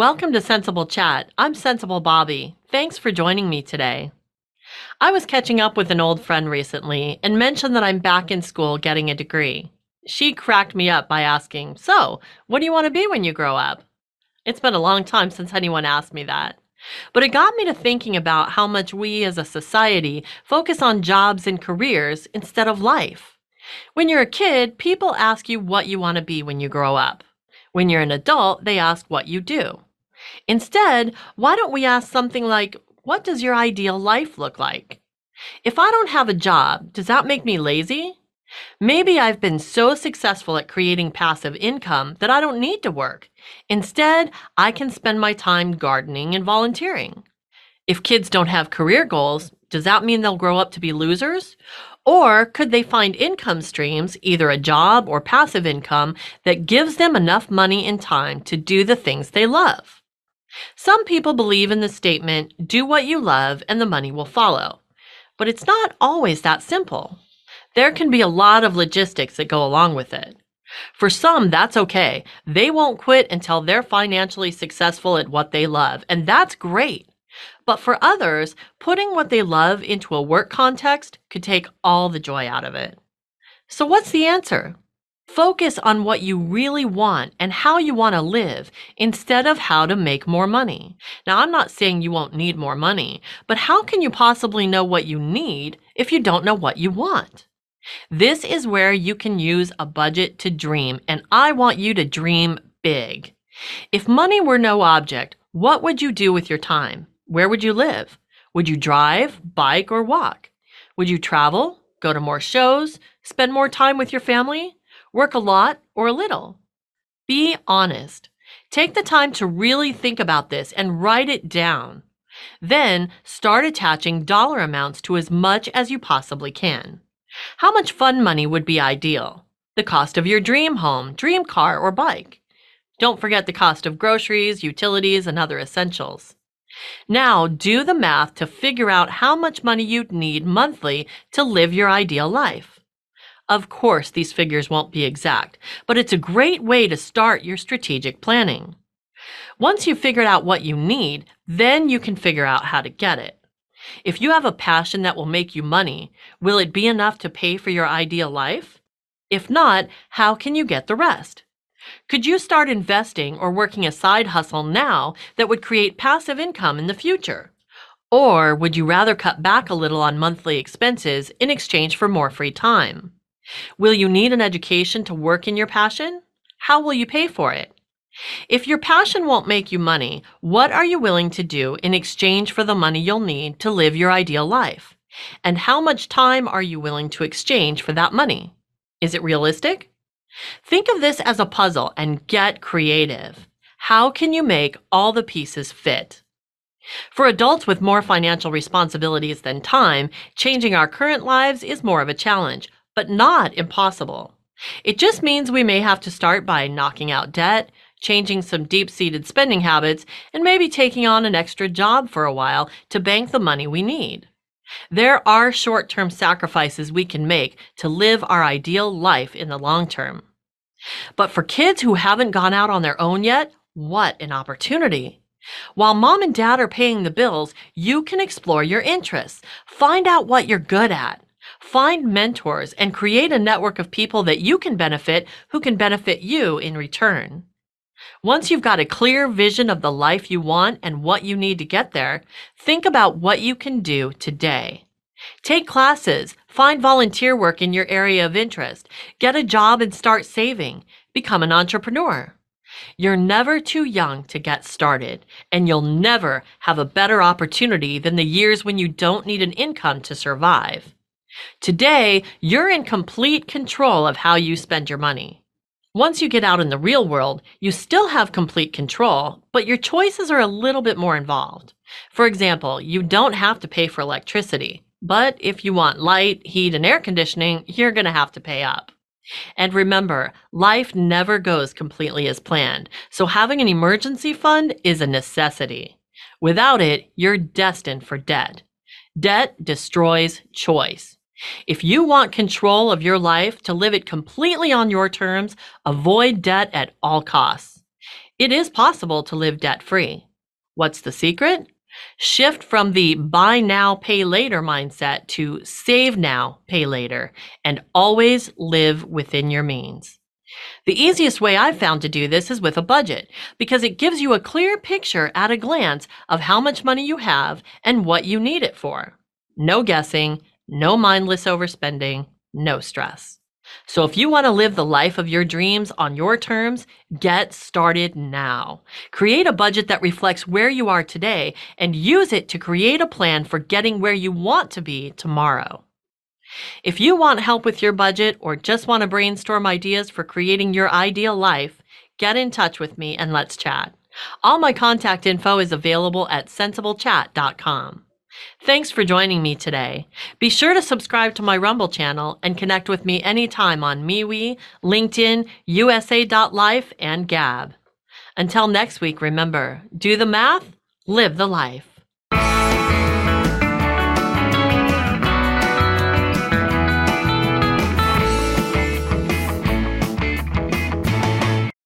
Welcome to Sensible Chat. I'm Sensible Bobby. Thanks for joining me today. I was catching up with an old friend recently and mentioned that I'm back in school getting a degree. She cracked me up by asking, So, what do you want to be when you grow up? It's been a long time since anyone asked me that. But it got me to thinking about how much we as a society focus on jobs and careers instead of life. When you're a kid, people ask you what you want to be when you grow up. When you're an adult, they ask what you do. Instead, why don't we ask something like, What does your ideal life look like? If I don't have a job, does that make me lazy? Maybe I've been so successful at creating passive income that I don't need to work. Instead, I can spend my time gardening and volunteering. If kids don't have career goals, does that mean they'll grow up to be losers? Or could they find income streams, either a job or passive income, that gives them enough money and time to do the things they love? Some people believe in the statement, do what you love and the money will follow. But it's not always that simple. There can be a lot of logistics that go along with it. For some, that's okay. They won't quit until they're financially successful at what they love, and that's great. But for others, putting what they love into a work context could take all the joy out of it. So, what's the answer? Focus on what you really want and how you want to live instead of how to make more money. Now, I'm not saying you won't need more money, but how can you possibly know what you need if you don't know what you want? This is where you can use a budget to dream, and I want you to dream big. If money were no object, what would you do with your time? Where would you live? Would you drive, bike, or walk? Would you travel, go to more shows, spend more time with your family, work a lot or a little? Be honest. Take the time to really think about this and write it down. Then start attaching dollar amounts to as much as you possibly can. How much fun money would be ideal? The cost of your dream home, dream car, or bike. Don't forget the cost of groceries, utilities, and other essentials. Now do the math to figure out how much money you'd need monthly to live your ideal life. Of course, these figures won't be exact, but it's a great way to start your strategic planning. Once you've figured out what you need, then you can figure out how to get it. If you have a passion that will make you money, will it be enough to pay for your ideal life? If not, how can you get the rest? Could you start investing or working a side hustle now that would create passive income in the future? Or would you rather cut back a little on monthly expenses in exchange for more free time? Will you need an education to work in your passion? How will you pay for it? If your passion won't make you money, what are you willing to do in exchange for the money you'll need to live your ideal life? And how much time are you willing to exchange for that money? Is it realistic? Think of this as a puzzle and get creative. How can you make all the pieces fit? For adults with more financial responsibilities than time, changing our current lives is more of a challenge, but not impossible. It just means we may have to start by knocking out debt, changing some deep seated spending habits, and maybe taking on an extra job for a while to bank the money we need. There are short term sacrifices we can make to live our ideal life in the long term. But for kids who haven't gone out on their own yet, what an opportunity! While mom and dad are paying the bills, you can explore your interests. Find out what you're good at. Find mentors and create a network of people that you can benefit who can benefit you in return. Once you've got a clear vision of the life you want and what you need to get there, think about what you can do today. Take classes, find volunteer work in your area of interest, get a job and start saving, become an entrepreneur. You're never too young to get started, and you'll never have a better opportunity than the years when you don't need an income to survive. Today, you're in complete control of how you spend your money. Once you get out in the real world, you still have complete control, but your choices are a little bit more involved. For example, you don't have to pay for electricity, but if you want light, heat, and air conditioning, you're going to have to pay up. And remember, life never goes completely as planned, so having an emergency fund is a necessity. Without it, you're destined for debt. Debt destroys choice. If you want control of your life to live it completely on your terms, avoid debt at all costs. It is possible to live debt free. What's the secret? Shift from the buy now, pay later mindset to save now, pay later, and always live within your means. The easiest way I've found to do this is with a budget because it gives you a clear picture at a glance of how much money you have and what you need it for. No guessing, no mindless overspending, no stress. So if you want to live the life of your dreams on your terms, get started now. Create a budget that reflects where you are today and use it to create a plan for getting where you want to be tomorrow. If you want help with your budget or just want to brainstorm ideas for creating your ideal life, get in touch with me and let's chat. All my contact info is available at sensiblechat.com. Thanks for joining me today. Be sure to subscribe to my Rumble channel and connect with me anytime on MeWe, LinkedIn, USA.life, and Gab. Until next week, remember do the math, live the life.